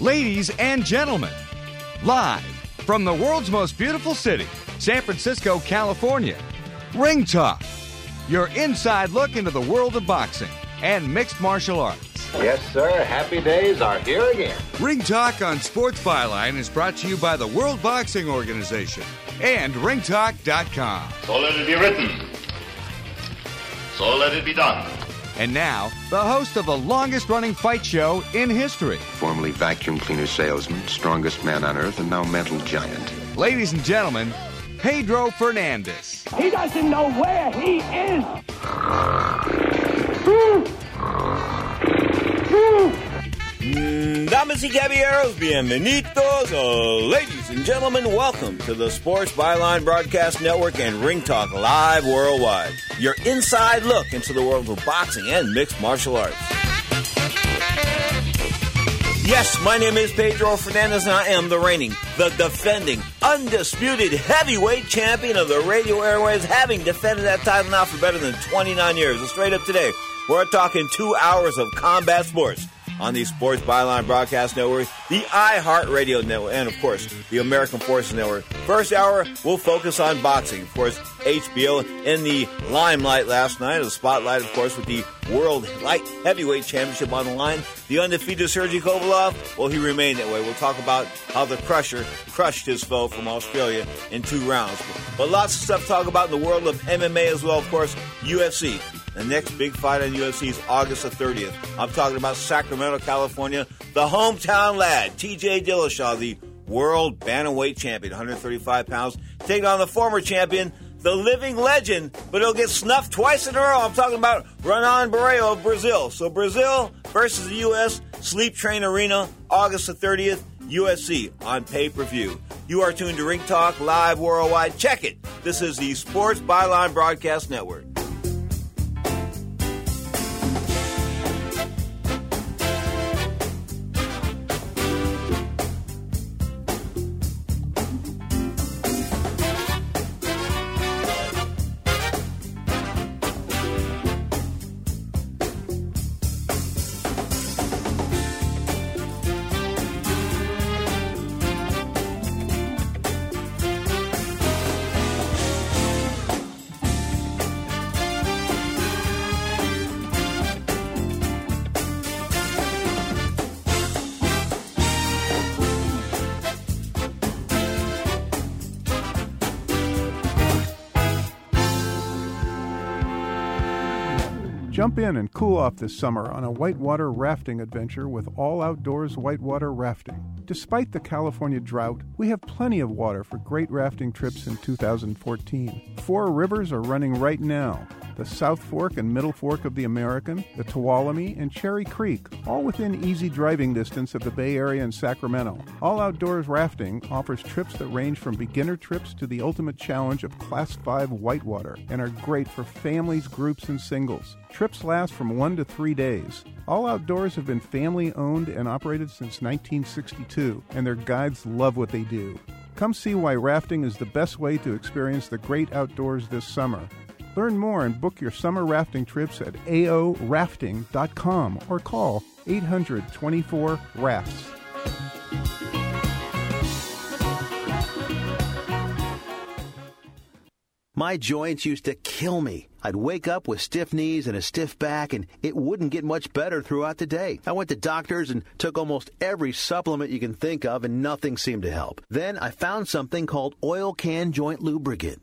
Ladies and gentlemen, live from the world's most beautiful city, San Francisco, California, Ring Talk, your inside look into the world of boxing and mixed martial arts. Yes, sir. Happy days are here again. Ring Talk on Sports Byline is brought to you by the World Boxing Organization and ringtalk.com. So let it be written. So let it be done. And now, the host of the longest running fight show in history. Formerly vacuum cleaner salesman, strongest man on earth, and now mental giant. Ladies and gentlemen, Pedro Fernandez. He doesn't know where he is. Damas y caballeros, bienvenidos. Uh, ladies and gentlemen, welcome to the Sports Byline Broadcast Network and Ring Talk Live Worldwide. Your inside look into the world of boxing and mixed martial arts. Yes, my name is Pedro Fernandez, and I am the reigning, the defending, undisputed heavyweight champion of the radio airways, having defended that title now for better than 29 years. And straight up today, we're talking two hours of combat sports on the Sports Byline Broadcast Network, the iHeartRadio Network, and of course, the American Forces Network. First hour, we'll focus on boxing. Of course, HBO in the limelight last night, the spotlight, of course, with the World Light Heavyweight Championship on the line. The undefeated Sergey Kovalev, well, he remained that way. We'll talk about how the Crusher crushed his foe from Australia in two rounds. But lots of stuff to talk about in the world of MMA as well, of course, UFC. The next big fight on UFC is August the 30th. I'm talking about Sacramento, California. The hometown lad, TJ Dillashaw, the world bantamweight champion, 135 pounds, taking on the former champion, the living legend, but he'll get snuffed twice in a row. I'm talking about Renan Barão of Brazil. So Brazil versus the U.S. Sleep Train Arena, August the 30th. UFC on pay per view. You are tuned to Ring Talk Live Worldwide. Check it. This is the Sports Byline Broadcast Network. In and cool off this summer on a whitewater rafting adventure with All Outdoors Whitewater Rafting. Despite the California drought, we have plenty of water for great rafting trips in 2014. Four rivers are running right now the South Fork and Middle Fork of the American, the Tuolumne, and Cherry Creek, all within easy driving distance of the Bay Area and Sacramento. All Outdoors Rafting offers trips that range from beginner trips to the ultimate challenge of Class 5 whitewater and are great for families, groups, and singles. Trips last from one to three days. All Outdoors have been family owned and operated since 1962, and their guides love what they do. Come see why rafting is the best way to experience the great outdoors this summer. Learn more and book your summer rafting trips at aorafting.com or call 824 rafts. My joints used to kill me. I'd wake up with stiff knees and a stiff back, and it wouldn't get much better throughout the day. I went to doctors and took almost every supplement you can think of, and nothing seemed to help. Then I found something called Oil Can Joint Lubricant.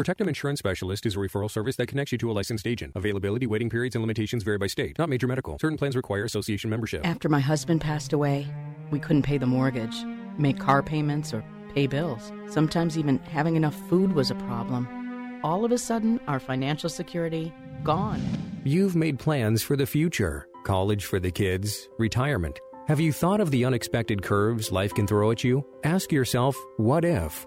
Protectum Insurance Specialist is a referral service that connects you to a licensed agent. Availability, waiting periods, and limitations vary by state. Not major medical. Certain plans require association membership. After my husband passed away, we couldn't pay the mortgage, make car payments, or pay bills. Sometimes even having enough food was a problem. All of a sudden, our financial security gone. You've made plans for the future college for the kids, retirement. Have you thought of the unexpected curves life can throw at you? Ask yourself, what if?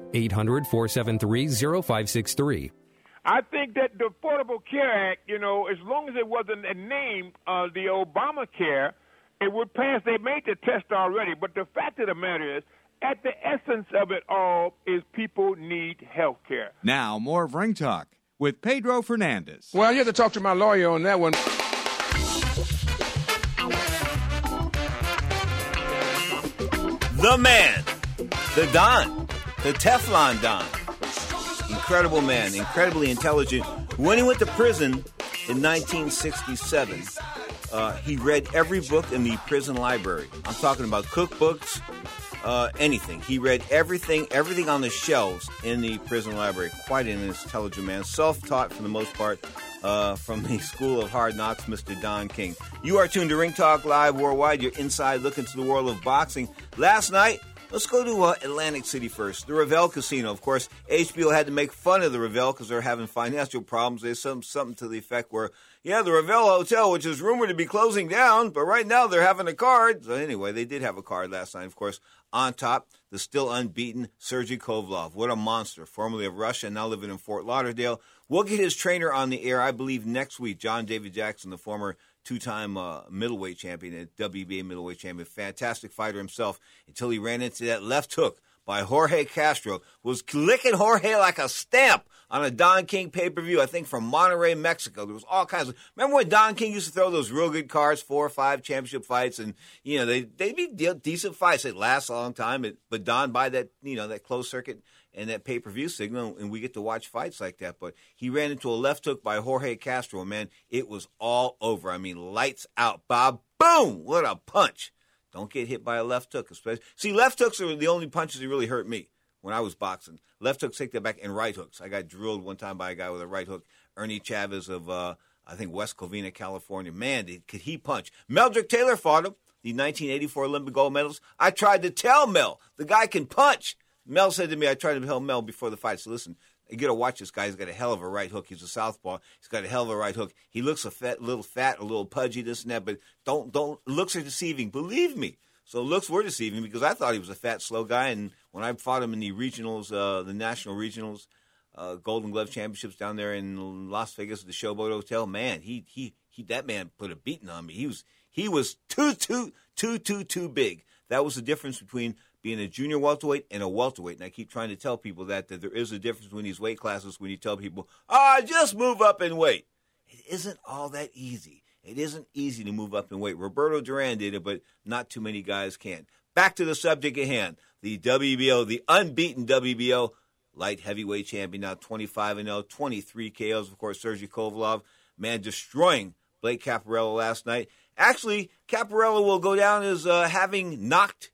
800 473 0563. I think that the Affordable Care Act, you know, as long as it wasn't a name of the Obamacare, it would pass. They made the test already, but the fact of the matter is, at the essence of it all, is people need health care. Now, more of Ring Talk with Pedro Fernandez. Well, you have to talk to my lawyer on that one. The man, the Don, the Teflon Don. Incredible man, incredibly intelligent. When he went to prison in 1967, uh, he read every book in the prison library. I'm talking about cookbooks, uh, anything. He read everything, everything on the shelves in the prison library. Quite an intelligent man, self-taught for the most part, uh, from the School of Hard Knocks, Mr. Don King. You are tuned to Ring Talk Live Worldwide. You're inside look into the world of boxing. Last night, Let's go to uh, Atlantic City first. The Revel Casino. Of course, HBO had to make fun of the Revel because they're having financial problems. There's some something to the effect where, yeah, the Revel Hotel, which is rumored to be closing down, but right now they're having a card. So anyway, they did have a card last night. Of course, on top, the still unbeaten Sergey Kovalev. What a monster! Formerly of Russia, now living in Fort Lauderdale. We'll get his trainer on the air, I believe, next week. John David Jackson, the former two-time uh, middleweight champion and WBA middleweight champion, fantastic fighter himself until he ran into that left hook by Jorge Castro, was licking Jorge like a stamp on a Don King pay-per-view, I think from Monterrey, Mexico. There was all kinds of, remember when Don King used to throw those real good cards, four or five championship fights, and, you know, they, they'd be decent fights. They'd last a long time, but Don, by that, you know, that closed circuit and that pay per view signal, and we get to watch fights like that. But he ran into a left hook by Jorge Castro, man. It was all over. I mean, lights out. Bob, boom! What a punch! Don't get hit by a left hook, especially. See, left hooks are the only punches that really hurt me when I was boxing. Left hooks take that back, and right hooks. I got drilled one time by a guy with a right hook, Ernie Chavez of, uh, I think, West Covina, California. Man, did, could he punch. Meldrick Taylor fought him, the 1984 Olympic gold medalist. I tried to tell Mel, the guy can punch. Mel said to me, I tried to tell Mel before the fight, so listen, you got to watch this guy. He's got a hell of a right hook. He's a southpaw. He's got a hell of a right hook. He looks a fat, little fat, a little pudgy, this and that, but don't, don't, looks are deceiving. Believe me. So looks were deceiving because I thought he was a fat, slow guy. And when I fought him in the regionals, uh, the national regionals, uh, Golden Glove Championships down there in Las Vegas at the Showboat Hotel, man, he, he, he, that man put a beating on me. He was, he was too, too, too, too, too big. That was the difference between being a junior welterweight and a welterweight. And I keep trying to tell people that, that there is a difference between these weight classes when you tell people, ah, just move up in weight. It isn't all that easy. It isn't easy to move up in weight. Roberto Duran did it, but not too many guys can. Back to the subject at hand. The WBO, the unbeaten WBO light heavyweight champion, now 25 and 0, 23 KOs. Of course, Sergey Kovalev, man, destroying Blake Caparello last night. Actually, Caparello will go down as uh, having knocked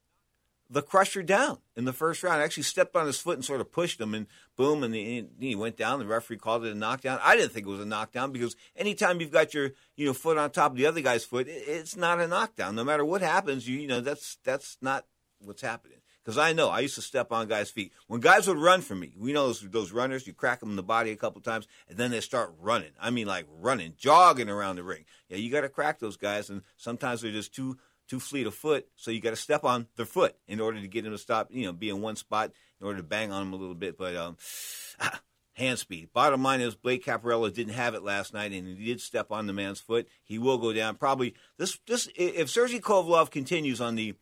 the crusher down in the first round. I actually stepped on his foot and sort of pushed him, and boom, and he, he went down. The referee called it a knockdown. I didn't think it was a knockdown because anytime you've got your you know foot on top of the other guy's foot, it's not a knockdown. No matter what happens, you you know that's that's not what's happening. Because I know I used to step on guys' feet when guys would run from me. We know those, those runners. You crack them in the body a couple times, and then they start running. I mean, like running, jogging around the ring. Yeah, you got to crack those guys, and sometimes they're just too too fleet of foot, so you got to step on their foot in order to get them to stop, you know, be in one spot in order to bang on them a little bit. But um, hand speed. Bottom line is Blake Caparello didn't have it last night, and he did step on the man's foot. He will go down. Probably this this if Sergey Kovalev continues on the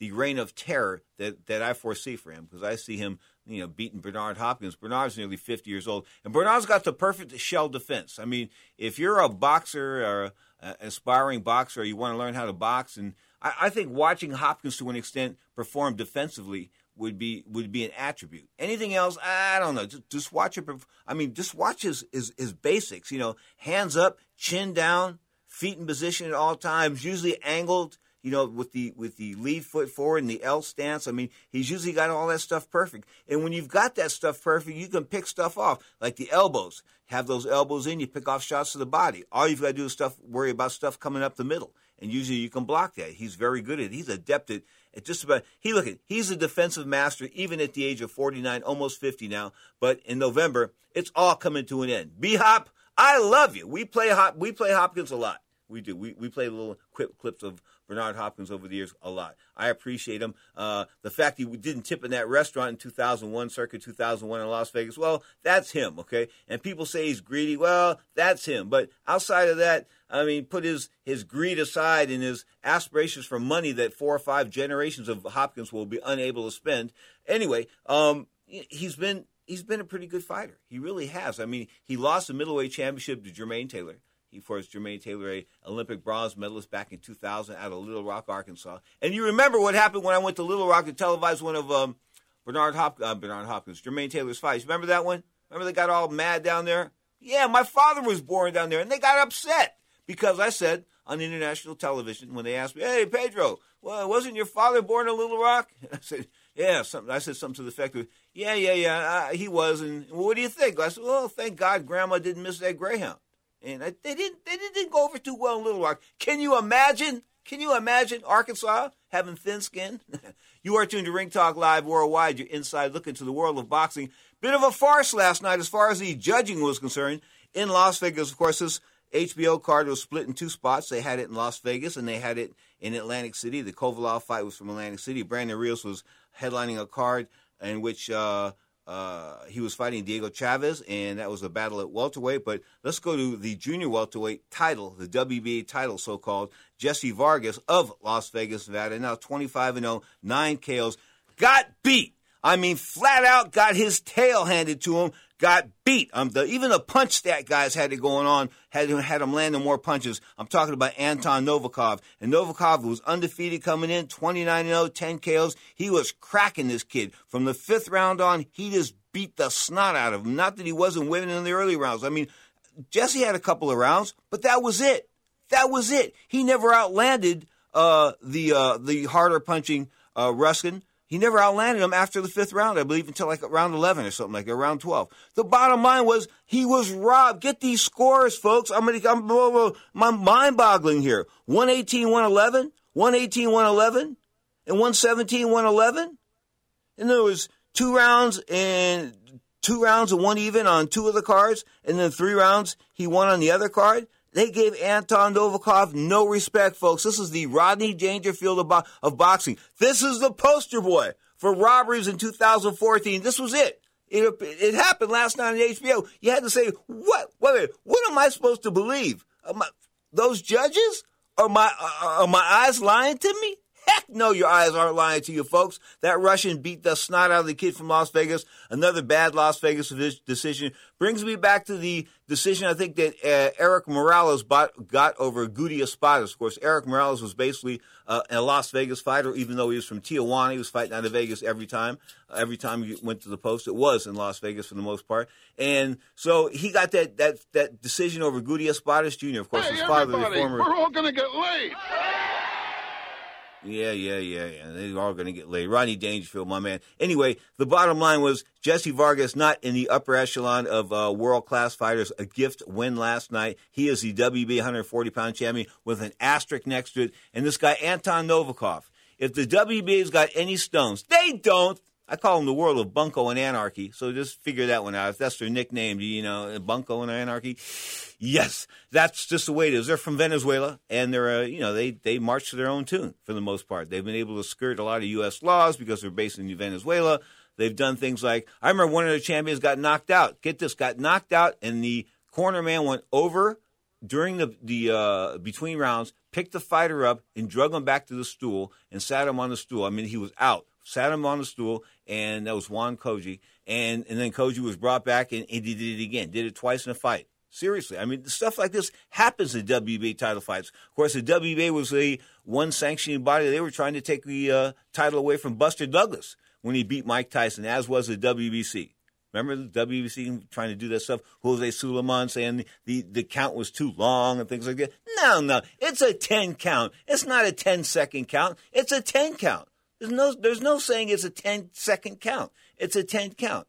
the reign of terror that, that I foresee for him because I see him, you know, beating Bernard Hopkins. Bernard's nearly 50 years old, and Bernard's got the perfect shell defense. I mean, if you're a boxer or an aspiring boxer, or you want to learn how to box, and I, I think watching Hopkins to an extent perform defensively would be would be an attribute. Anything else, I don't know. Just, just watch it. I mean, just watch his, his his basics. You know, hands up, chin down, feet in position at all times, usually angled you know, with the with the lead foot forward and the L stance. I mean, he's usually got all that stuff perfect. And when you've got that stuff perfect, you can pick stuff off, like the elbows. Have those elbows in, you pick off shots to the body. All you've got to do is stuff worry about stuff coming up the middle. And usually you can block that. He's very good at it. He's adept at, at just about he look at he's a defensive master even at the age of 49, almost 50 now. But in November, it's all coming to an end. B Hop, I love you. We play Hop we play Hopkins a lot. We do. We, we play little clip, clips of Bernard Hopkins over the years a lot. I appreciate him. Uh, the fact he didn't tip in that restaurant in 2001, circa 2001 in Las Vegas, well, that's him, okay? And people say he's greedy. Well, that's him. But outside of that, I mean, put his, his greed aside and his aspirations for money that four or five generations of Hopkins will be unable to spend. Anyway, um, he's been he's been a pretty good fighter. He really has. I mean, he lost the middleweight championship to Jermaine Taylor. He forced Jermaine Taylor, a Olympic bronze medalist back in 2000 out of Little Rock, Arkansas. And you remember what happened when I went to Little Rock to televise one of um, Bernard, Hop- uh, Bernard Hopkins, Jermaine Taylor's fights. Remember that one? Remember they got all mad down there? Yeah, my father was born down there, and they got upset because I said on international television when they asked me, "Hey, Pedro, well, wasn't your father born in Little Rock?" I said, "Yeah." Something. I said something to the effect of, "Yeah, yeah, yeah, uh, he was." And well, what do you think? I said, "Well, thank God, Grandma didn't miss that Greyhound." and they didn't they didn't go over too well in Little Rock. Can you imagine? Can you imagine Arkansas having thin skin? you are tuned to Ring Talk Live worldwide. Your inside look into the world of boxing. Bit of a farce last night as far as the judging was concerned in Las Vegas. Of course, this HBO card was split in two spots. They had it in Las Vegas and they had it in Atlantic City. The Kovalev fight was from Atlantic City. Brandon Rios was headlining a card in which. Uh, uh, he was fighting Diego Chavez, and that was a battle at welterweight. But let's go to the junior welterweight title, the WBA title, so called. Jesse Vargas of Las Vegas, Nevada, now 25 and 0, nine KOs, got beat. I mean, flat out got his tail handed to him got beat. Um, the, even the punch stat guys had it going on, had had him landing more punches. I'm talking about Anton Novikov. And Novikov was undefeated coming in, 29 0, 10 KOs. He was cracking this kid. From the fifth round on, he just beat the snot out of him. Not that he wasn't winning in the early rounds. I mean, Jesse had a couple of rounds, but that was it. That was it. He never outlanded uh, the uh, the harder punching uh, Ruskin. He never outlanded him after the fifth round, I believe, until like round 11 or something like that, round 12. The bottom line was he was robbed. Get these scores, folks. I'm going to, I'm, my mind boggling here. 118, 111, 118, 111, and 117, 111. And there was two rounds and two rounds and one even on two of the cards, and then three rounds he won on the other card. They gave Anton Novikov no respect, folks. This is the Rodney Dangerfield of, bo- of boxing. This is the poster boy for robberies in 2014. This was it. It, it happened last night on HBO. You had to say, what? Wait, what am I supposed to believe? I, those judges? Are my, are my eyes lying to me? No, your eyes aren't lying to you, folks. That Russian beat the snot out of the kid from Las Vegas. Another bad Las Vegas decision. Brings me back to the decision I think that uh, Erik Morales bought, got over Guti Espadas. Of course, Erik Morales was basically uh, a Las Vegas fighter, even though he was from Tijuana. He was fighting out of Vegas every time. Uh, every time he went to the post, it was in Las Vegas for the most part. And so he got that that that decision over Guti Espadas Jr. Of course, hey, his father, the former. We're all going to get laid. Yeah, yeah, yeah, yeah. They're all going to get laid. Ronnie Dangerfield, my man. Anyway, the bottom line was Jesse Vargas not in the upper echelon of uh, world class fighters. A gift win last night. He is the WB 140 pound champion with an asterisk next to it. And this guy, Anton Novikov. If the WBA's got any stones, they don't. I call them the world of bunko and anarchy. So just figure that one out. If that's their nickname, you know, bunko and anarchy. Yes, that's just the way it is. They're from Venezuela, and they're, uh, you know, they they march to their own tune for the most part. They've been able to skirt a lot of U.S. laws because they're based in Venezuela. They've done things like I remember one of the champions got knocked out. Get this, got knocked out, and the corner man went over during the the uh, between rounds, picked the fighter up and drug him back to the stool and sat him on the stool. I mean, he was out, sat him on the stool, and that was Juan Coggi. And and then Coggi was brought back and, and he did it again. Did it twice in a fight. Seriously, I mean, stuff like this happens in WBA title fights. Of course, the WBA was a one sanctioning body. They were trying to take the uh, title away from Buster Douglas when he beat Mike Tyson, as was the WBC. Remember the WBC trying to do that stuff? Jose Sulaiman saying the, the, the, count was too long and things like that. No, no. It's a 10 count. It's not a 10 second count. It's a 10 count. There's no, there's no saying it's a 10 second count. It's a 10 count.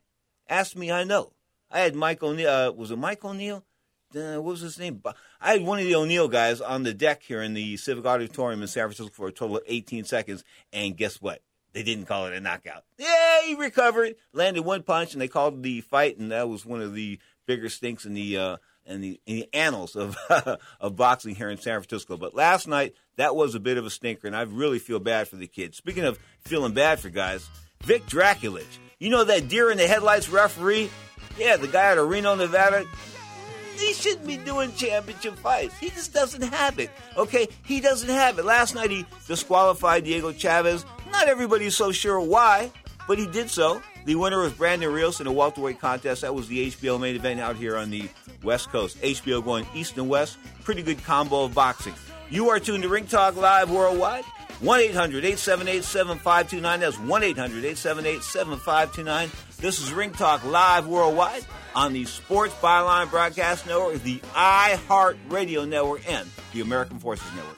Ask me, I know. I had Mike O'Neill. Uh, was it Mike O'Neill? uh, what was his name? I had one of the O'Neill guys on the deck here in the Civic Auditorium in San Francisco for a total of 18 seconds, and guess what? They didn't call it a knockout. Yeah, he recovered, landed one punch, and they called the fight, and that was one of the bigger stinks in the uh, in the, in the annals of of boxing here in San Francisco. But last night, that was a bit of a stinker, and I really feel bad for the kids. Speaking of feeling bad for guys, Vic Drakulich, you know that deer in the headlights referee? Yeah, the guy out of Reno, Nevada he shouldn't be doing championship fights. He just doesn't have it. Okay, he doesn't have it. Last night he disqualified Diego Chavez. Not everybody's so sure why, but he did so. The winner was Brandon Rios in a welterweight contest. That was the HBO main event out here on the West Coast. HBO going east and west. Pretty good combo of boxing. You are tuned to Ring Talk Live Worldwide. 1 800 878 7529. That's 1 800 878 7529. This is Ring Talk Live Worldwide on the Sports Byline Broadcast Network, the iHeart Radio Network, and the American Forces Network.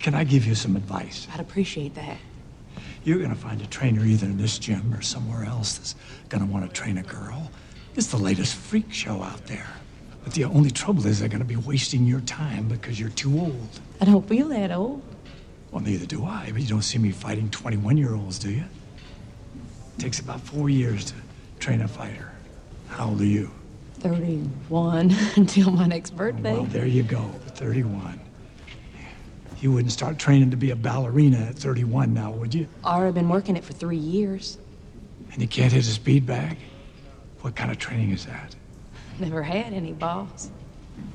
Can I give you some advice? I'd appreciate that. You're going to find a trainer either in this gym or somewhere else that's going to want to train a girl. It's the latest freak show out there. But the only trouble is they're going to be wasting your time because you're too old. I don't feel that old. Well, neither do I, but you don't see me fighting 21 year olds, do you? It takes about four years to train a fighter. How old are you? 31 until my next oh, birthday. Well, there you go, 31. You wouldn't start training to be a ballerina at 31 now, would you? Already been working it for three years. And you can't hit a speed bag? What kind of training is that? Never had any balls.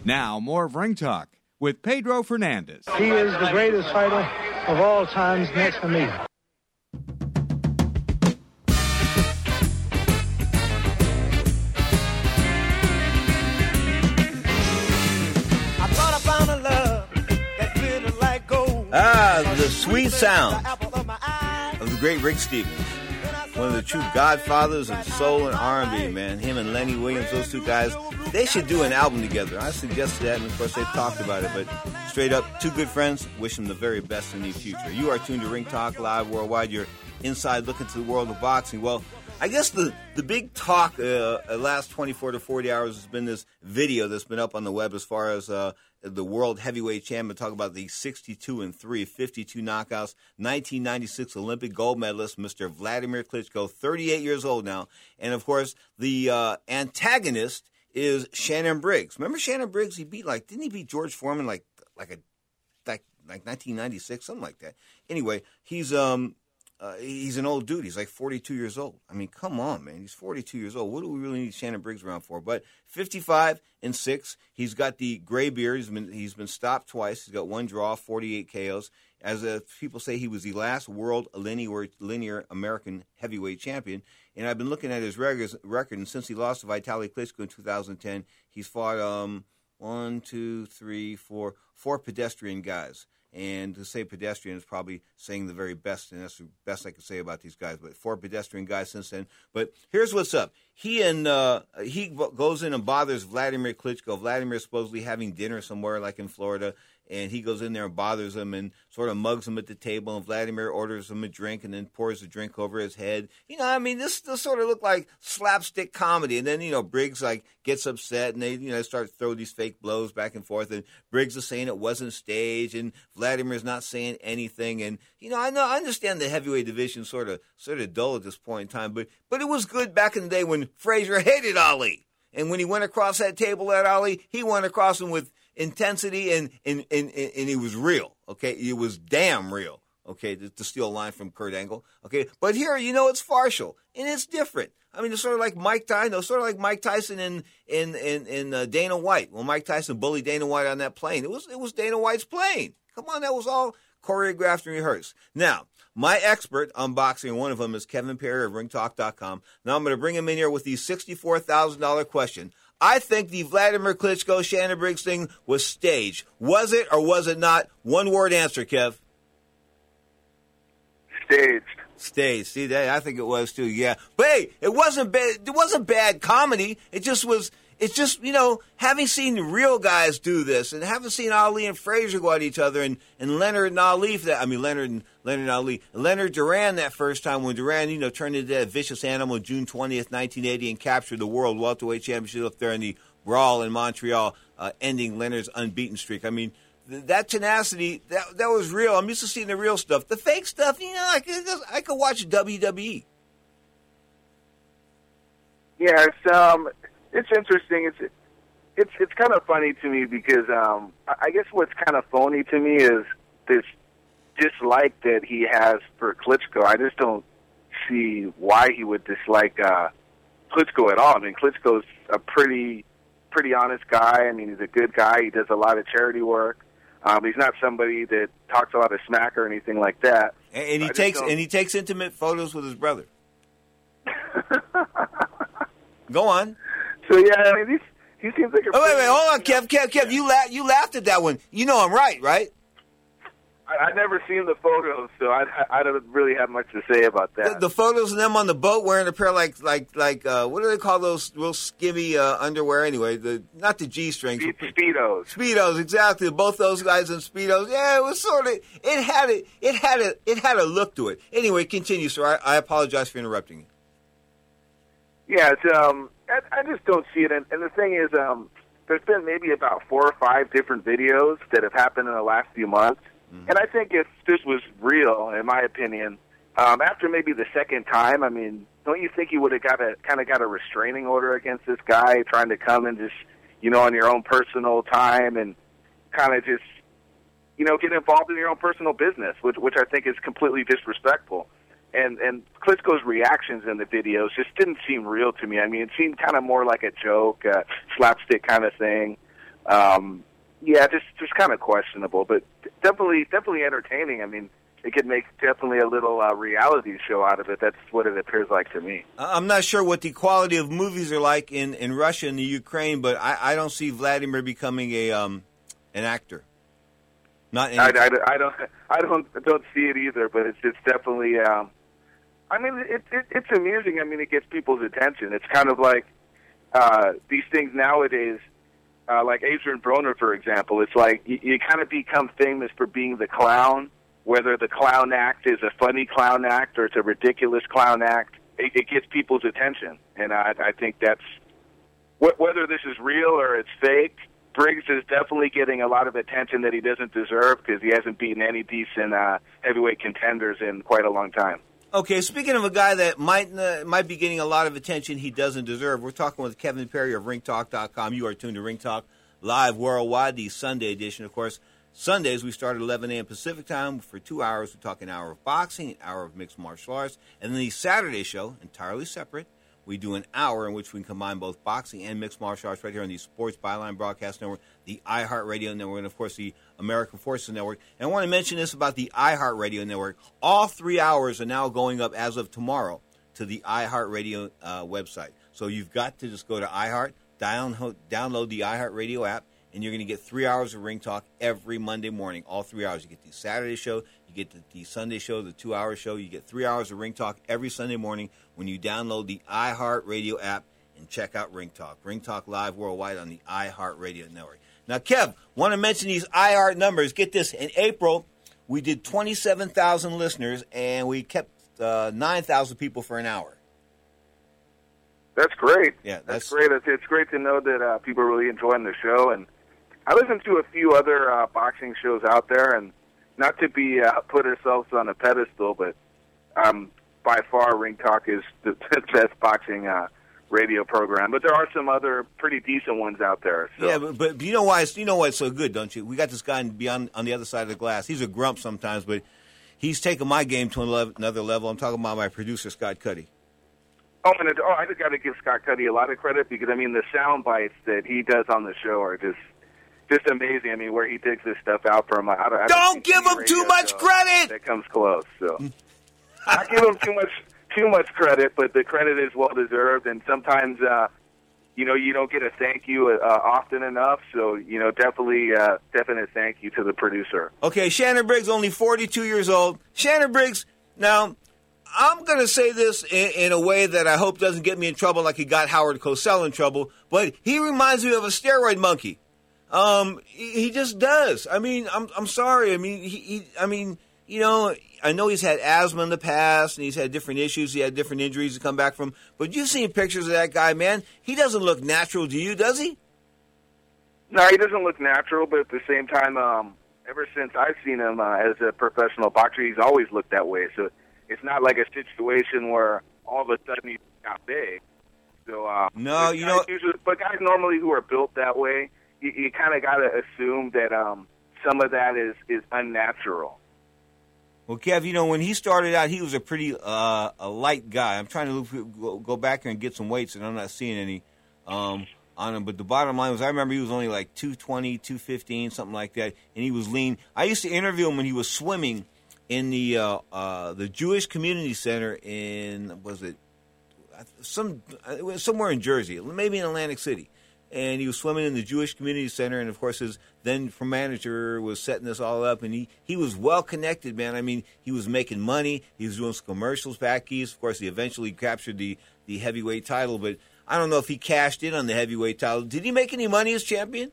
Now, more of Ring Talk with Pedro Fernandez. He is the greatest fighter of all times next to me. Ah, the sweet sound of the great Rick Stevens, one of the true godfathers of soul and R&B. Man, him and Lenny Williams, those two guys, they should do an album together. I suggested that, and of course they've talked about it. But straight up, two good friends. Wish them the very best in the future. You are tuned to Ring Talk Live Worldwide. You're inside looking to the world of boxing. Well. I guess the, the big talk uh, uh, last 24 to 40 hours has been this video that's been up on the web as far as uh, the world heavyweight champion. Talk about the 62 and 3, 52 knockouts, 1996 Olympic gold medalist, Mr. Vladimir Klitschko, 38 years old now. And of course, the uh, antagonist is Shannon Briggs. Remember Shannon Briggs? He beat like, didn't he beat George Foreman like, like a, like, like 1996, something like that. Anyway, he's, um, uh, he's an old dude. He's like 42 years old. I mean, come on, man. He's 42 years old. What do we really need Shannon Briggs around for? But 55 and six. He's got the gray beard. He's been he's been stopped twice. He's got one draw, 48 KOs. As uh, people say, he was the last world linear linear American heavyweight champion. And I've been looking at his record, and since he lost to Vitaly Klitschko in 2010, he's fought um, one, two, three, four, four pedestrian guys. And to say pedestrian is probably saying the very best, and that's the best I can say about these guys. But four pedestrian guys since then. But here's what's up. He and uh, he goes in and bothers Vladimir Klitschko. Vladimir supposedly having dinner somewhere, like in Florida, and he goes in there and bothers him and sort of mugs him at the table. And Vladimir orders him a drink and then pours the drink over his head. You know, I mean, this, this sort of looked like slapstick comedy. And then you know, Briggs like gets upset and they you know start throw these fake blows back and forth. And Briggs is saying it wasn't staged, and Vladimir's not saying anything. And you know, I know I understand the heavyweight division sort of sort of dull at this point in time, but but it was good back in the day when Frazier hated Ali. And when he went across that table at Ali, he went across him with intensity and, and, and, and it was real. Okay. It was damn real. Okay. To, to steal a line from Kurt Angle. Okay. But here, you know, it's partial and it's different. I mean, it's sort of like Mike Tyson, sort of like Mike Tyson and in in in uh, Dana White. When Mike Tyson bullied Dana White on that plane, it was it was Dana White's plane. Come on, that was all choreographed and rehearsed. Now, my expert on boxing, one of them is Kevin Perry of RingTalk.com. Now I'm going to bring him in here with the sixty-four thousand dollar question. I think the Vladimir Klitschko Shannon Briggs thing was staged. Was it or was it not? One word answer, Kev. Staged. Staged. See that? I think it was too. Yeah, but hey, it wasn't bad. It wasn't bad comedy. It just was. It's just you know having seen real guys do this and having seen Ali and Frazier go at each other and, and Leonard and Ali for that I mean Leonard and Leonard and Ali Leonard Duran that first time when Duran you know turned into that vicious animal June twentieth nineteen eighty and captured the world welterweight championship up there in the brawl in Montreal, uh, ending Leonard's unbeaten streak. I mean that tenacity that that was real. I'm used to seeing the real stuff. The fake stuff, you know, I could, I could watch WWE. Yeah, it's um, it's interesting. It's it's it's kind of funny to me because um, I guess what's kind of phony to me is this dislike that he has for Klitschko. I just don't see why he would dislike uh, Klitschko at all. I mean, Klitschko's a pretty pretty honest guy. I mean, he's a good guy. He does a lot of charity work. Um, he's not somebody that talks a lot of smack or anything like that. And, and he takes don't- and he takes intimate photos with his brother. Go on. So yeah, I mean, he's, he seems like a. Oh, wait, wait, hold on, Kev, Kev, Kev. You laughed. You laughed at that one. You know I'm right, right? I, I've never seen the photos, so I, I don't really have much to say about The, that. the photos of them on the boat wearing a pair of like like like uh, what do they call those real skimmy uh, underwear anyway? The not the g strings. Speedos. Speedos, exactly. Both those guys in speedos. Yeah, it was sort of. It had a. It had a. It had a look to it. Anyway, continue, sir. I, I apologize for interrupting you. Yeah, it's, um, I, I just don't see it. And, and the thing is, um, there's been maybe about four or five different videos that have happened in the last few months. And I think if this was real, in my opinion, um, after maybe the second time, I mean, don't you think you would have got a kind of got a restraining order against this guy trying to come and just, you know, on your own personal time and kind of just, you know, get involved in your own personal business, which which I think is completely disrespectful. And and Klitschko's reactions in the videos just didn't seem real to me. I mean, it seemed kind of more like a joke, uh, slapstick kind of thing. Um, yeah, just just kind of questionable, but definitely definitely entertaining. I mean, it could make definitely a little uh, reality show out of it. That's what it appears like to me. I'm not sure what the quality of movies are like in, in Russia and the Ukraine, but I, I don't see Vladimir becoming a um an actor. Not I, I, I don't I don't don't see it either, but it's it's definitely. Um, I mean, it, it it's amusing. I mean, it gets people's attention. It's kind of like uh, these things nowadays. Uh, like Adrian Broner, for example, it's like you, you kind of become famous for being the clown, whether the clown act is a funny clown act or it's a ridiculous clown act. It, it gets people's attention, and I, I think that's wh- whether this is real or it's fake. Briggs is definitely getting a lot of attention that he doesn't deserve because he hasn't beaten any decent uh, heavyweight contenders in quite a long time. Okay, speaking of a guy that might uh, might be getting a lot of attention he doesn't deserve, we're talking with Kevin Perry of RingTalk.com. You are tuned to Ring Talk live worldwide, the Sunday edition. Of course, Sundays we start at 11 a.m. Pacific time for two hours. We talk an hour of boxing, an hour of mixed martial arts, and then the Saturday show, entirely separate. We do an hour in which we combine both boxing and mixed martial arts right here on the Sports Byline Broadcast Network, the iHeartRadio Network, and of course the American Forces Network. And I want to mention this about the iHeartRadio Network. All three hours are now going up as of tomorrow to the iHeartRadio uh, website. So you've got to just go to iHeart, download, download the iHeartRadio app, and you're going to get three hours of Ring Talk every Monday morning. All three hours. You get the Saturday show, you get the, the Sunday show, the two hour show. You get three hours of Ring Talk every Sunday morning when you download the iHeartRadio app and check out Ring Talk. Ring Talk live worldwide on the iHeartRadio network. Now, Kev, want to mention these iHeart numbers. Get this. In April, we did 27,000 listeners, and we kept uh, 9,000 people for an hour. That's great. Yeah, that's, great. It's, it's great to know that uh, people are really enjoying the show. And I listen to a few other uh, boxing shows out there, and not to be uh, put ourselves on a pedestal, but um, by far, Ring Talk is the, the best boxing uh, radio program. But there are some other pretty decent ones out there. So. Yeah, but, but you know why it's, you know why it's so good, don't you? We got this guy beyond on the other side of the glass. He's a grump sometimes, but he's taken my game to another level. I'm talking about my producer Scott Cuddy. Oh, and it, oh, I just got to give Scott Cuddy a lot of credit because I mean the sound bites that he does on the show are just just amazing. I mean, where he digs this stuff out from. I, I don't, Don't give him too much credit. That comes close. So I give him too much too much credit, but the credit is well deserved. And sometimes, uh, you know, you don't get a thank you uh, often enough. So you know, definitely, uh, definite thank you to the producer. Okay, Shannon Briggs, only 42 years old. Shannon Briggs, now, I'm going to say this in, in, a way that I hope doesn't get me in trouble like he got Howard Cosell in trouble, but he reminds me of a steroid monkey. Um, he, he just does. I mean, I'm, I'm sorry. I mean, he, he, I mean, you know, I know he's had asthma in the past and he's had different issues. He had different injuries to come back from. But you've seen pictures of that guy, man. He doesn't look natural to you, does he? No, he doesn't look natural, but at the same time, um, ever since I've seen him uh, as a professional boxer, he's always looked that way. So it's not like a situation where all of a sudden he got big. So uh, no, you know, usually, but guys normally who are built that way, you, you kind of got to assume that um, some of that is is unnatural. Well, Kev, you know when he started out, he was a pretty uh, a light guy. I'm trying to look, go, go back and get some weights, and I'm not seeing any um, on him. But the bottom line was, I remember he was only like 220, 215, something like that, and he was lean. I used to interview him when he was swimming in the uh, uh, the Jewish Community Center in was it some somewhere in Jersey, maybe in Atlantic City. And he was swimming in the Jewish Community Center, and of course, his then manager was setting this all up, and he, he was well connected, man. I mean, he was making money, he was doing some commercials back east. Of course, he eventually captured the the heavyweight title, but I don't know if he cashed in on the heavyweight title. Did he make any money as champion?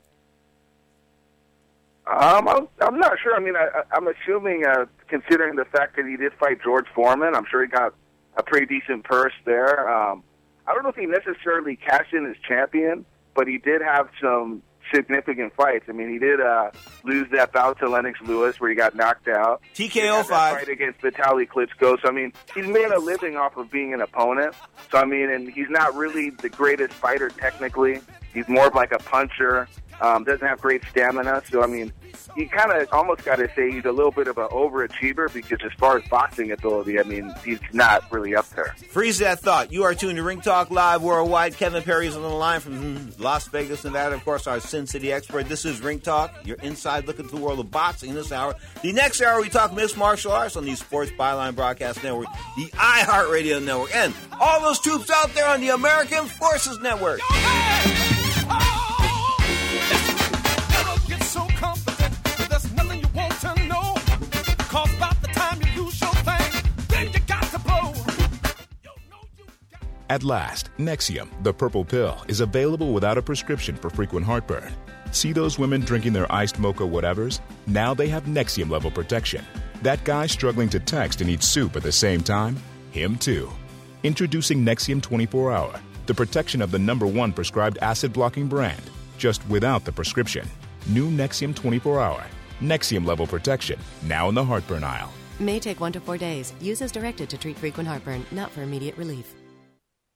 Um, I'm, I'm not sure. I mean, I, I'm assuming, uh, considering the fact that he did fight George Foreman, I'm sure he got a pretty decent purse there. Um, I don't know if he necessarily cashed in as champion, but he did have some significant fights. I mean, he did uh, lose that bout to Lennox Lewis where he got knocked out. TKO five fight against Vitaly Klitschko. So I mean, he's made a living off of being an opponent. So I mean, and he's not really the greatest fighter technically. He's more of like a puncher. Um, doesn't have great stamina. So I mean, you kind of almost got to say he's a little bit of an overachiever because as far as boxing ability, I mean, he's not really up there. Freeze that thought. You are tuned to Ring Talk Live worldwide. Kevin Perry is on the line from hmm, Las Vegas, Nevada. Of course, our Sin City expert. This is Ring Talk. You're inside looking into the world of boxing this hour. The next hour, we talk mixed martial arts on the Sports Byline Broadcast Network, the iHeartRadio Network, and all those troops out there on the American Forces Network. At last, Nexium, the purple pill, is available without a prescription for frequent heartburn. See those women drinking their iced mocha whatevers? Now they have Nexium level protection. That guy struggling to text and eat soup at the same time? Him too. Introducing Nexium 24 Hour, the protection of the number one prescribed acid blocking brand, just without the prescription. New Nexium 24 Hour. Nexium level protection, now in the heartburn aisle. May take one to four days. Use as directed to treat frequent heartburn, not for immediate relief.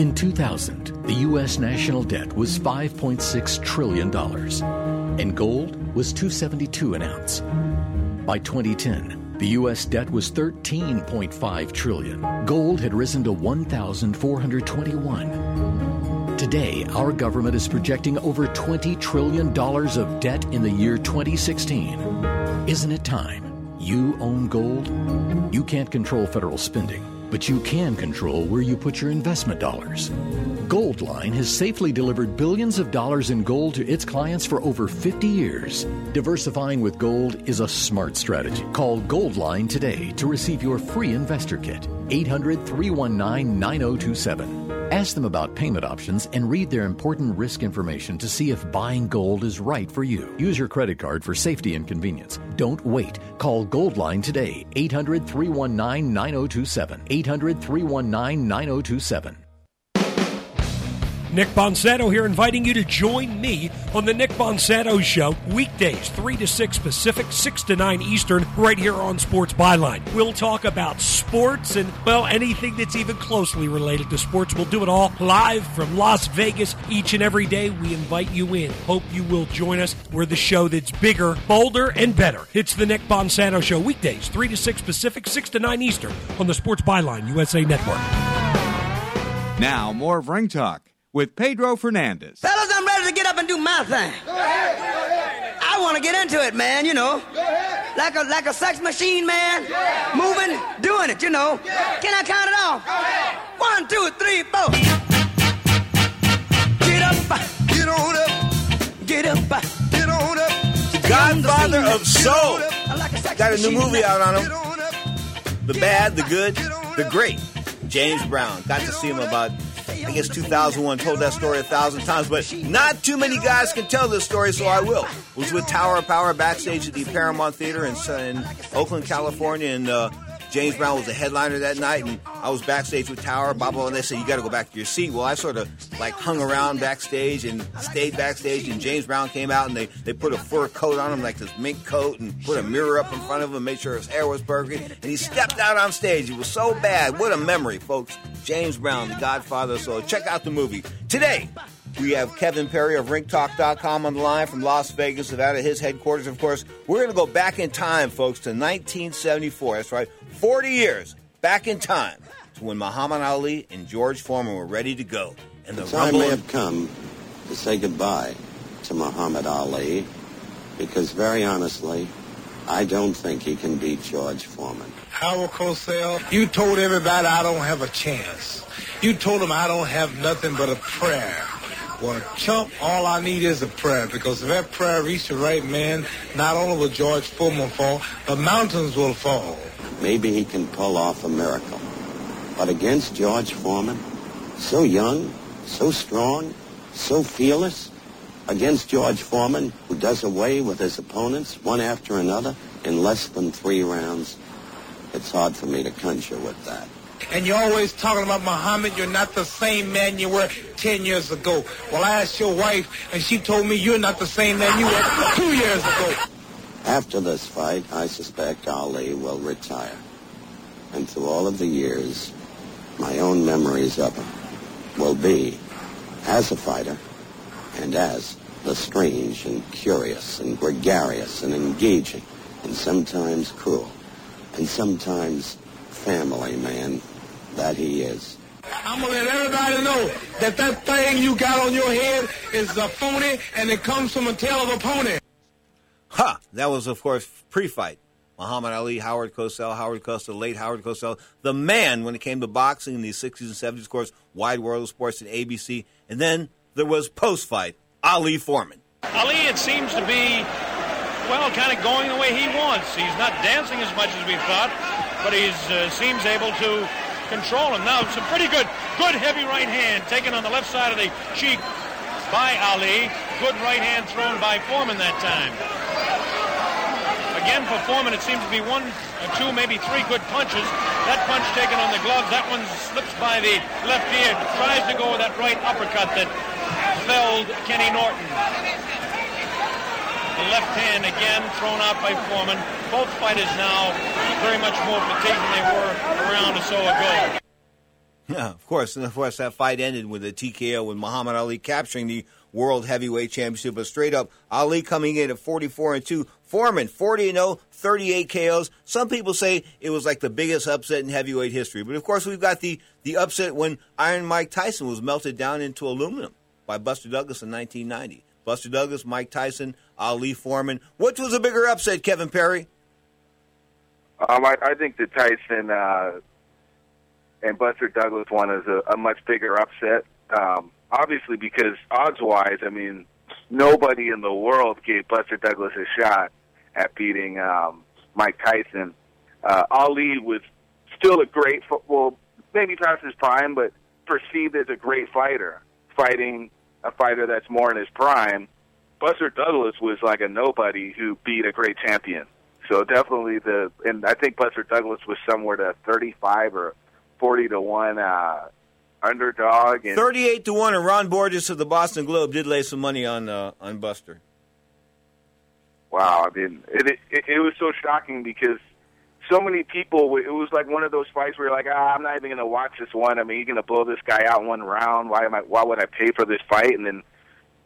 In 2000, the U.S. national debt was $5.6 trillion, and gold was 272 an ounce. By 2010, the U.S. debt was 13.5 trillion. Gold had risen to 1,421. Today, our government is projecting over $20 trillion of debt in the year 2016. Isn't it time? You own gold? You can't control federal spending but you can control where you put your investment dollars. Goldline has safely delivered billions of dollars in gold to its clients for over 50 years. Diversifying with gold is a smart strategy. Call Goldline today to receive your free investor kit. 800 319 9027. Ask them about payment options and read their important risk information to see if buying gold is right for you. Use your credit card for safety and convenience. Don't wait. Call Goldline today. 800 319 9027. 800 319 9027. Nick Bonsato here, inviting you to join me on the Nick Bonsato Show, weekdays, 3 to 6 Pacific, 6 to 9 Eastern, right here on Sports Byline. We'll talk about sports and, well, anything that's even closely related to sports. We'll do it all live from Las Vegas each and every day. We invite you in. Hope you will join us. We're the show that's bigger, bolder, and better. It's the Nick Bonsato Show, weekdays, 3 to 6 Pacific, 6 to 9 Eastern, on the Sports Byline USA Network. Now, more of Ring Talk with Pedro Fernandez. Fellas, I'm ready to get up and do my thing. Go ahead, go ahead. I want to get into it, man, you know. Go ahead. Like a like a sex machine, man. Yeah. Moving, doing it, you know. Yeah. Can I count it off? Go ahead. One, two, three, four. Get up, get on up, get up, get on up. Godfather of soul. like Got a new movie out on him. The bad, the good, the great. James Brown. Got to see him about, I guess, 2001. Told that story a thousand times, but not too many guys can tell this story, so I will. Was with Tower of Power backstage at the Paramount Theater in, in Oakland, California, and uh, James Brown was the headliner that night, and I was backstage with Tower, blah, and they said, you got to go back to your seat. Well, I sort of like hung around backstage and stayed backstage, and James Brown came out, and they, they put a fur coat on him, like this mink coat, and put a mirror up in front of him, made sure his hair was perfect, and he stepped out on stage. It was so bad. What a memory, folks. James Brown, the godfather. So check out the movie. Today, we have Kevin Perry of RingTalk.com on the line from Las Vegas, Nevada, his headquarters, of course. We're going to go back in time, folks, to 1974. That's right, 40 years back in time to when Muhammad Ali and George Foreman were ready to go. And the, the time may have come to say goodbye to Muhammad Ali because, very honestly, I don't think he can beat George Foreman. Howard Cosell, you told everybody I don't have a chance. You told them I don't have nothing but a prayer. Well, chump, all I need is a prayer because if that prayer reaches the right man, not only will George Foreman fall, but mountains will fall. Maybe he can pull off a miracle. But against George Foreman, so young, so strong, so fearless, against George Foreman, who does away with his opponents one after another in less than three rounds, it's hard for me to conjure with that. And you're always talking about Muhammad. You're not the same man you were 10 years ago. Well, I asked your wife, and she told me you're not the same man you were two years ago. After this fight, I suspect Ali will retire. And through all of the years, my own memories of him will be as a fighter and as the strange and curious and gregarious and engaging and sometimes cruel and sometimes family man that he is. I'm gonna let everybody know that that thing you got on your head is a phony and it comes from a tail of a pony. Ha! That was, of course, pre-fight. Muhammad Ali, Howard Cosell, Howard Cosell, late Howard Cosell, the man when it came to boxing in the 60s and 70s, of course, Wide World of Sports and ABC. And then there was post-fight, Ali Foreman. Ali, it seems to be, well, kind of going the way he wants. He's not dancing as much as we thought, but he uh, seems able to control him. Now, some pretty good, good heavy right hand taken on the left side of the cheek by Ali. Good right hand thrown by Foreman that time. Again, for Foreman, it seems to be one, or two, maybe three good punches. That punch taken on the glove, that one slips by the left ear, tries to go with that right uppercut that felled Kenny Norton. The left hand again thrown out by Foreman. Both fighters now very much more fatigued than they were a round or so ago. Yeah, of course. And of course, that fight ended with a TKO with Muhammad Ali capturing the World Heavyweight Championship. But straight up, Ali coming in at 44 and 2. Foreman 40 and 0, 38 KOs. Some people say it was like the biggest upset in heavyweight history. But of course, we've got the, the upset when Iron Mike Tyson was melted down into aluminum by Buster Douglas in 1990. Buster Douglas, Mike Tyson, Ali Foreman. Which was a bigger upset, Kevin Perry? Um, I, I think the Tyson uh, and Buster Douglas one is a, a much bigger upset. Um, obviously, because odds-wise, I mean, nobody in the world gave Buster Douglas a shot at beating um, Mike Tyson. Uh, Ali was still a great, well, maybe past his prime, but perceived as a great fighter, fighting a fighter that's more in his prime. Buster Douglas was like a nobody who beat a great champion. So definitely the, and I think Buster Douglas was somewhere to 35 or 40 to 1 uh, underdog. And 38 to 1, and Ron Borges of the Boston Globe did lay some money on uh, on Buster. Wow, I mean, it, it it was so shocking because so many people. It was like one of those fights where you're like, ah, I'm not even going to watch this one. I mean, you're going to blow this guy out one round. Why am I? Why would I pay for this fight? And then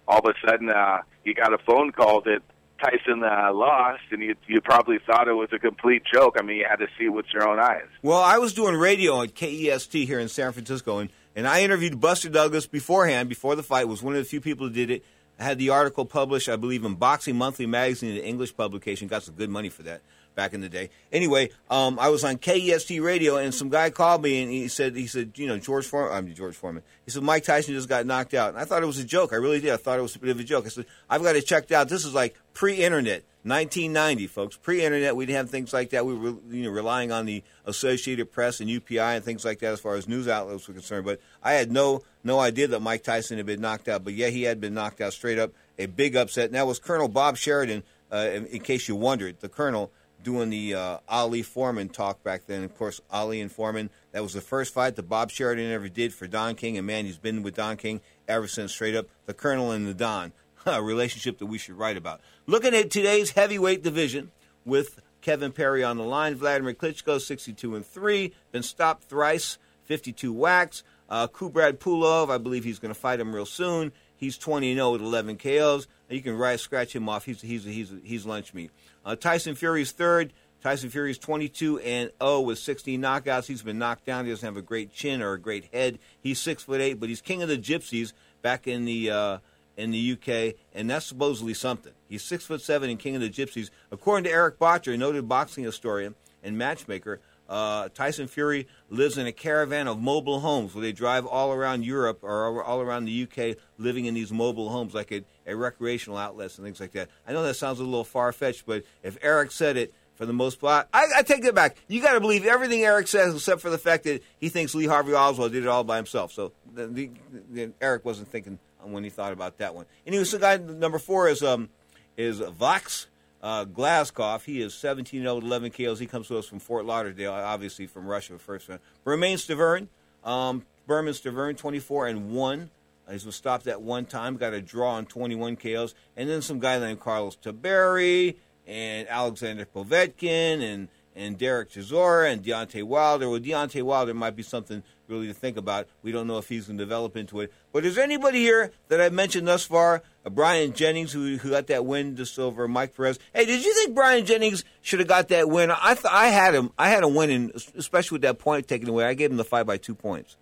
all of a sudden, uh, you got a phone call that Tyson uh, lost, and you you probably thought it was a complete joke. I mean, you had to see it with your own eyes. Well, I was doing radio at KEST here in San Francisco, and and I interviewed Buster Douglas beforehand, before the fight. Was one of the few people who did it. Had the article published, I believe, in Boxing Monthly magazine, an English publication. Got some good money for that. back in the day. Anyway, um, I was on KEST radio, and some guy called me, and he said, he said, you know, George Foreman, I'm George Foreman. He said Mike Tyson just got knocked out, and I thought it was a joke. I really did. I thought it was a bit of a joke. I said, I've got it checked out. This is like pre-internet. 1990, folks. Pre-internet, we didn't have things like that. We were, you know, relying on the Associated Press and UPI and things like that as far as news outlets were concerned. But I had no no idea that Mike Tyson had been knocked out. But yeah, he had been knocked out straight up. A big upset. And that was Colonel Bob Sheridan. Uh, in, in, case you wondered, the Colonel doing the uh, Ali Foreman talk back then. Of course, Ali and Foreman. That was the first fight that Bob Sheridan ever did for Don King. And man, he's been with Don King ever since. Straight up, the Colonel and the Don. A relationship that we should write about. Looking at today's heavyweight division with Kevin Perry on the line, Vladimir Klitschko, 62 and 3, been stopped thrice, 52 whacks. Uh, Kubrat Pulev, I believe he's going to fight him real soon. He's 20 and 0 with 11 KOs. You can right, scratch him off. He's he's he's he's lunch meat. Uh, Tyson Fury's third. Tyson Fury's 22 and 0 with 16 knockouts. He's been knocked down. He doesn't have a great chin or a great head. He's six foot eight, but he's king of the gypsies back in the uh, in the UK, and that's supposedly something. He's six foot seven and king of the gypsies. According to Eric Bottjer, a noted boxing historian and matchmaker, uh, Tyson Fury lives in a caravan of mobile homes where they drive all around Europe or all around the UK, living in these mobile homes like at recreational outlets and things like that. I know that sounds a little far fetched, but if Eric said it, for the most part, I, I take it back. You got to believe everything Eric says, except for the fact that he thinks Lee Harvey Oswald did it all by himself. So the, the, the, Erik wasn't thinking when he thought about that one. Anyway, so guy number four is um is Vax uh, Glazkov. He is 17 0 11 KOs. He comes to us from Fort Lauderdale, obviously from Russia first. Bermane Stiverne, um, Bermane Stiverne, 24 and 1. Uh, he's was stopped at one time, got a draw on 21 KOs. And then some guy named Carlos Tiberi and Alexander Povetkin and and Derek Chisora and Deontay Wilder. Well, Deontay Wilder might be something really to think about. We don't know if he's going to develop into it. But is there anybody here that I've mentioned thus far? Uh, Bryant Jennings, who, who got that win just over Mike Perez. Hey, did you think Bryant Jennings should have got that win? I th- I had him. I had him winning, especially with that point taken away. I gave him the fight by two points.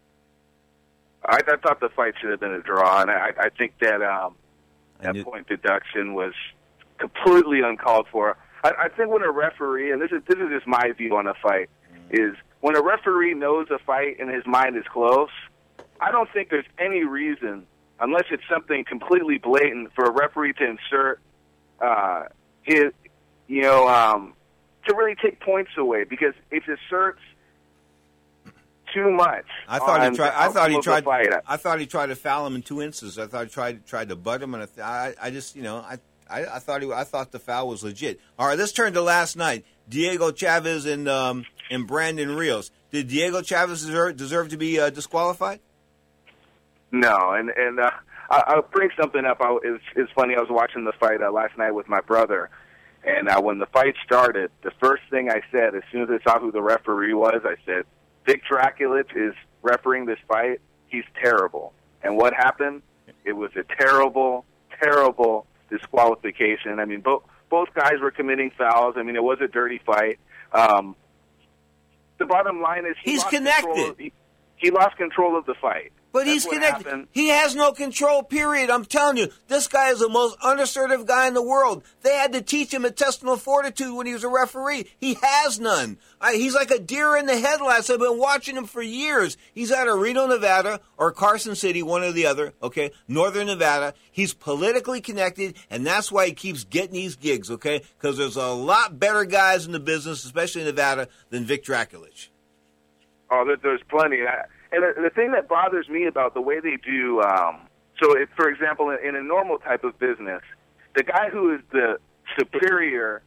I, I thought the fight should have been a draw, and I, I think that um, that point deduction was completely uncalled for. I, I think when a referee, and this is this is just my view on a fight, is when a referee knows a fight and his mind is close. I don't think there's any reason, unless it's something completely blatant, for a referee to insert uh, his, you know, um, to really take points away because it asserts too much. I thought he tried. I thought he tried. I thought he tried to foul him in two instances. I thought he tried tried to butt him, and I, I just you know I I, I, thought he, I thought the foul was legit. All right, let's turn to last night. Diego Chavez and um, and Brandon Rios. Did Diego Chavez deserve, deserve to be uh, disqualified? No, and and uh, I, I'll bring something up. I, it's, it's funny. I was watching the fight uh, last night with my brother, and uh, when the fight started, the first thing I said as soon as I saw who the referee was, I said, "Vic Drakulich is refereeing this fight. He's terrible." And what happened? It was a terrible, terrible disqualification. I mean, both both guys were committing fouls. I mean, it was a dirty fight. Um, the bottom line is he he's connected. He, he lost control of the fight. But That's he's connected. Happened. He has no control, period. I'm telling you, this guy is the most unassertive guy in the world. They had to teach him intestinal fortitude when he was a referee. He has none. I, he's like a deer in the headlights. I've been watching him for years. He's out of Reno, Nevada, or Carson City, one or the other, okay? Northern Nevada. He's politically connected, and that's why he keeps getting these gigs, okay? Because there's a lot better guys in the business, especially in Nevada, than Vic Drakulich. Oh, there's plenty. I, and the, the thing that bothers me about the way they do, um, so if, for example, in, in a normal type of business, the guy who is the superior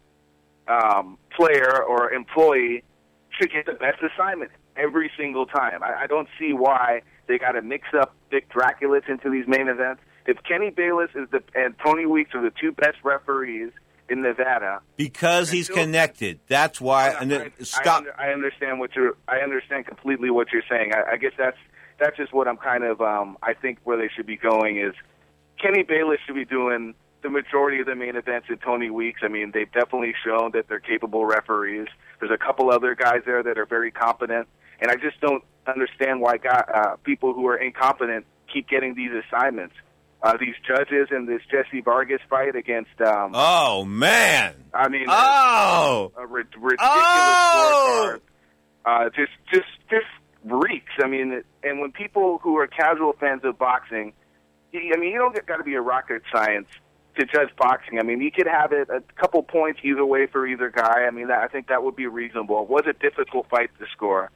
um, player or employee should get the best assignment every single time. I, I don't see why they got to mix up Vic Drakulich into these main events. If Kenny Bayless is the and Tony Weeks are the two best referees in Nevada. Because he's connected. That's why. I, I, stop. I, under, I, understand what you're. I understand completely what you're saying. I, I guess that's that's just what I'm kind of. Um, I think where they should be going is Kenny Bayless should be doing the majority of the main events in Tony Weeks. I mean, they've definitely shown that they're capable referees. There's a couple other guys there that are very competent, and I just don't understand why guy, uh, people who are incompetent keep getting these assignments. Uh, these judges in this Jesse Vargas fight against. Um, oh man! I mean, oh, a, a ri- ridiculous Oh! scorecard. Uh, just, just, just reeks. I mean, it- and when people who are casual fans of boxing, you- I mean, you don't got to be a rocket science to judge boxing. I mean, you could have it a couple points either way for either guy. I mean, that, I think that would be reasonable. It was a difficult fight to score.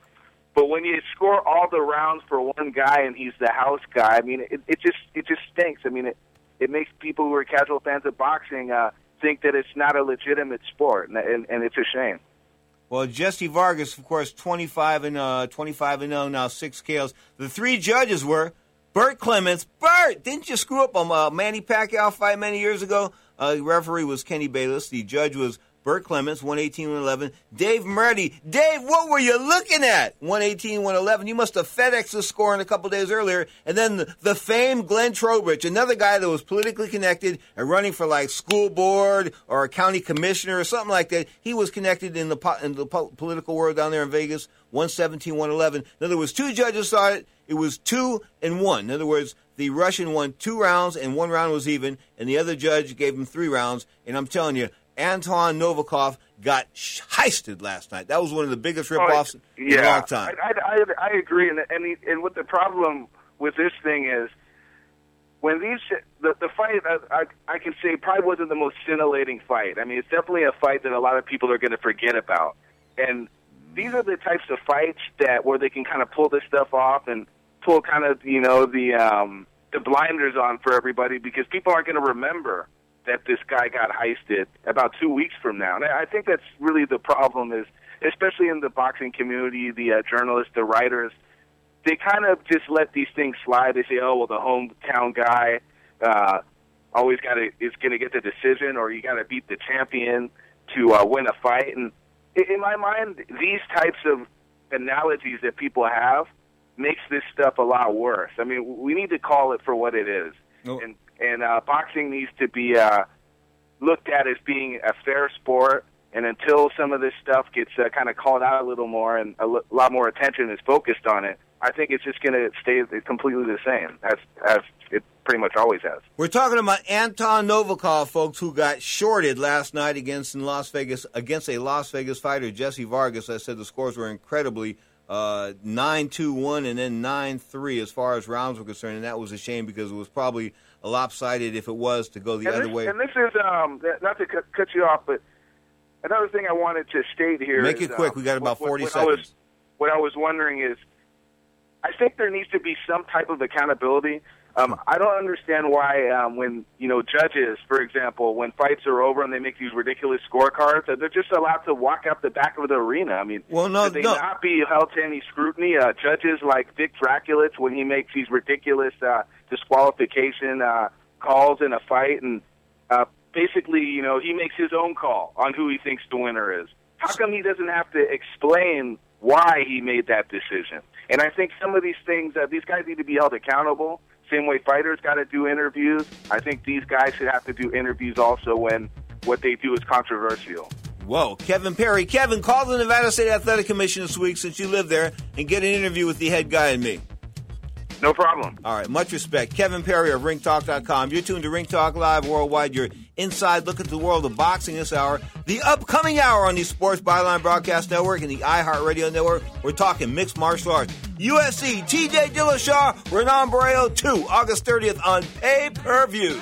But when you score all the rounds for one guy and he's the house guy, I mean, it, it just it just stinks. I mean, it it makes people who are casual fans of boxing uh, think that it's not a legitimate sport, and, and, and it's a shame. Well, Jesse Vargas, of course, twenty five and uh, twenty five and zero now, six KOs. The three judges were Burt Clements. Burt, didn't you screw up on uh, Manny Pacquiao fight many years ago? Uh, the referee was Kenny Bayless. The judge was Burt Clements, 118 111. Dave Moretti. Dave, what were you looking at? 118 111. You must have FedExed the scoring a couple days earlier. And then the, the famed Glenn Trowbridge, another guy that was politically connected and running for like school board or a county commissioner or something like that. He was connected in the, po- in the po- political world down there in Vegas, 117 111. In other words, two judges saw it. It was two and one. In other words, the Russian won two rounds and one round was even, and the other judge gave him three rounds. And I'm telling you, Anton Novikov got heisted last night. That was one of the biggest ripoffs in a long time. I, I, I, I agree, and and, and what the problem with this thing is when these the the fight I, I I can say probably wasn't the most scintillating fight. I mean, it's definitely a fight that a lot of people are going to forget about, and these are the types of fights that where they can kind of pull this stuff off and pull kind of you know the um the blinders on for everybody because people aren't going to remember that this guy got heisted about two weeks from now. And I think that's really the problem is, especially in the boxing community, the uh, journalists, the writers, they kind of just let these things slide. They say, oh, well, the hometown guy uh, always got is going to get the decision, or you got to beat the champion to uh, win a fight. And in my mind, these types of analogies that people have makes this stuff a lot worse. I mean, we need to call it for what it is, and and uh, boxing needs to be uh, looked at as being a fair sport. And until some of this stuff gets uh, kind of called out a little more and a l- lot more attention is focused on it, I think it's just going to stay completely the same as as it pretty much always has. We're talking about Anton Novikov, folks, who got shorted last night against in Las Vegas against a Las Vegas fighter, Jesse Vargas. I said the scores were incredibly uh, nine two one and then nine three as far as rounds were concerned, and that was a shame because it was probably lopsided if it was to go the and other this, way. And this is um, not to cut, cut you off, but another thing I wanted to state here. Make is, it quick. um, We got about what- 40 what I was- seconds. what I was wondering is, I think there needs to be some type of accountability. Um, I don't understand why, um, when you know judges, for example, when fights are over and they make these ridiculous scorecards, they're just allowed to walk out the back of the arena. I mean, Well, no, should they no. not be held to any scrutiny? Uh, judges like Vic Drakulich, when he makes these ridiculous uh, disqualification uh, calls in a fight, and uh, basically, you know, he makes his own call on who he thinks the winner is. How come he doesn't have to explain why he made that decision? And I think some of these things, uh, these guys need to be held accountable. Same way fighters got to do interviews. I think these guys should have to do interviews also when what they do is controversial. Whoa, Kevin Perry. Kevin, call the Nevada State Athletic Commission this week since you live there and get an interview with the head guy and me. No problem. All right, much respect. Kevin Perry of RingTalk.com. You're tuned to Ring Talk Live Worldwide, your inside look at the world of boxing this hour. The upcoming hour on the Sports Byline Broadcast Network and the iHeartRadio Network. We're talking mixed martial arts. UFC, TJ Dillashaw, Renan Barão 2, August 30th on pay per view.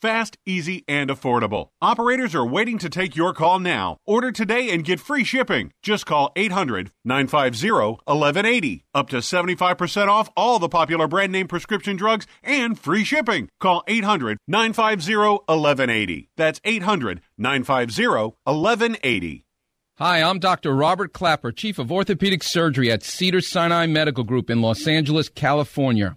fast, easy, and affordable. Operators are waiting to take your call now. Order today and get free shipping. Just call 800 950 1180. Up to 75% off all the popular brand name prescription drugs and free shipping. Call 800 950 1180. That's 800 950 1180. Hi, I'm Dr. Robert Klapper, Chief of Orthopedic Surgery at Cedar Sinai Medical Group in Los Angeles, California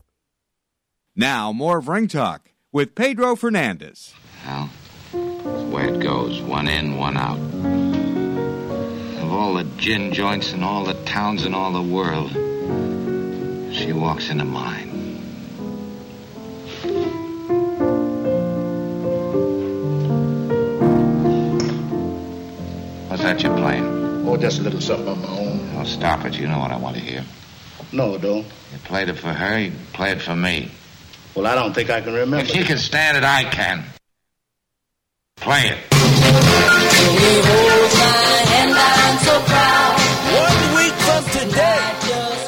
Now, more of Ring Talk with Pedro Fernandez. Well, that's the way it goes one in, one out. Of all the gin joints in all the towns in all the world, she walks into mine. What's that you're playing? Oh, just a little something on my own. Oh, stop it. You know what I want to hear. No, don't. You played it for her, you play it for me. Well, I don't think I can remember. If she can stand it, I can. Play it. One week from today,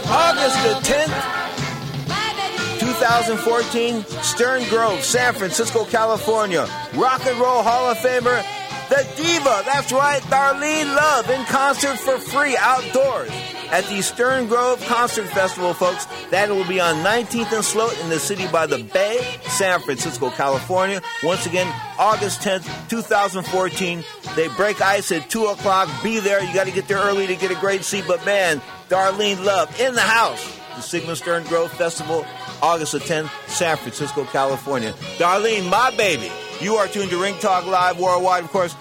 August the 10th, 2014, Stern Grove, San Francisco, California. Rock and Roll Hall of Famer, the Diva. That's right, Darlene Love in concert for free outdoors at the Stern Grove Concert Festival, folks. That will be on 19th and Sloat in the city by the Bay, San Francisco, California. Once again, August 10th, 2014. They break ice at 2 o'clock. Be there. You got to get there early to get a great seat. But man, Darlene Love in the house. The Sigmund Stern Grove Festival, August the 10th, San Francisco, California. Darlene, my baby. You are tuned to Ring Talk Live worldwide, of course.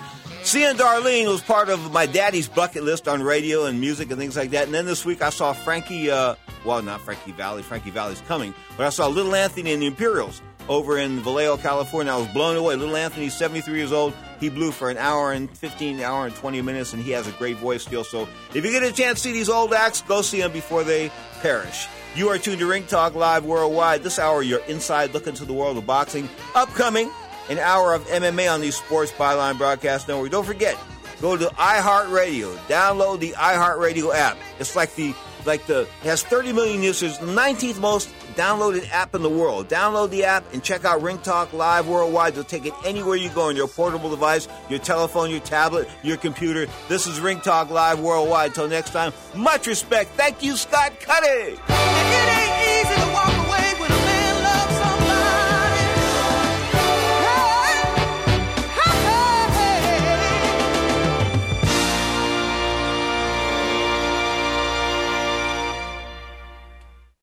Seeing Darlene was part of my daddy's bucket list on radio and music and things like that. And then this week I saw Frankie, uh, well, not Frankie Valli, Frankie Valli's coming, but I saw Little Anthony and the Imperials over in Vallejo, California. I was blown away. Little Anthony's 73 years old. He blew for an hour and 15, hour and 20 minutes, and he has a great voice still. So if you get a chance to see these old acts, go see them before they perish. You are tuned to Ring Talk Live worldwide. This hour, you're inside look into the world of boxing. Upcoming, an hour of MMA on the Sports Byline Broadcast Network. Don't forget, go to iHeartRadio. Download the iHeartRadio app. It's like the like the it has 30 million users, the 19th most downloaded app in the world. Download the app and check out Ring Talk Live worldwide. You'll take it anywhere you go on your portable device, your telephone, your tablet, your computer. This is Ring Talk Live worldwide. Until next time, much respect. Thank you, Scott Cuddy.